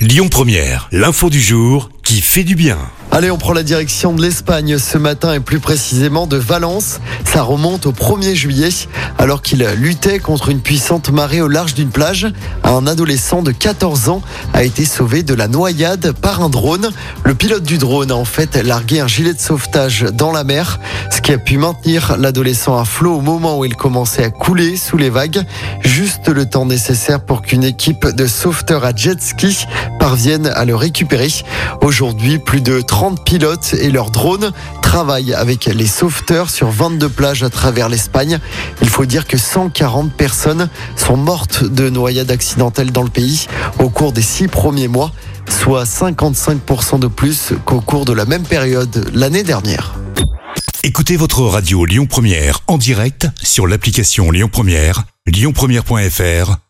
Lyon Première, l'info du jour qui fait du bien. Allez, on prend la direction de l'Espagne ce matin et plus précisément de Valence. Ça remonte au 1er juillet, alors qu'il luttait contre une puissante marée au large d'une plage. Un adolescent de 14 ans a été sauvé de la noyade par un drone. Le pilote du drone a en fait largué un gilet de sauvetage dans la mer, ce qui a pu maintenir l'adolescent à flot au moment où il commençait à couler sous les vagues. Juste le temps nécessaire pour qu'une équipe de sauveteurs à jet ski parvienne à le récupérer. Aujourd'hui, plus de 30 pilotes et leurs drones travaillent avec les sauveteurs sur 22 plages à travers l'Espagne. Il faut dire que 140 personnes sont mortes de noyades accidentelles dans le pays au cours des six premiers mois, soit 55% de plus qu'au cours de la même période l'année dernière. Écoutez votre radio Lyon Première en direct sur l'application Lyon Première, lyonpremière.fr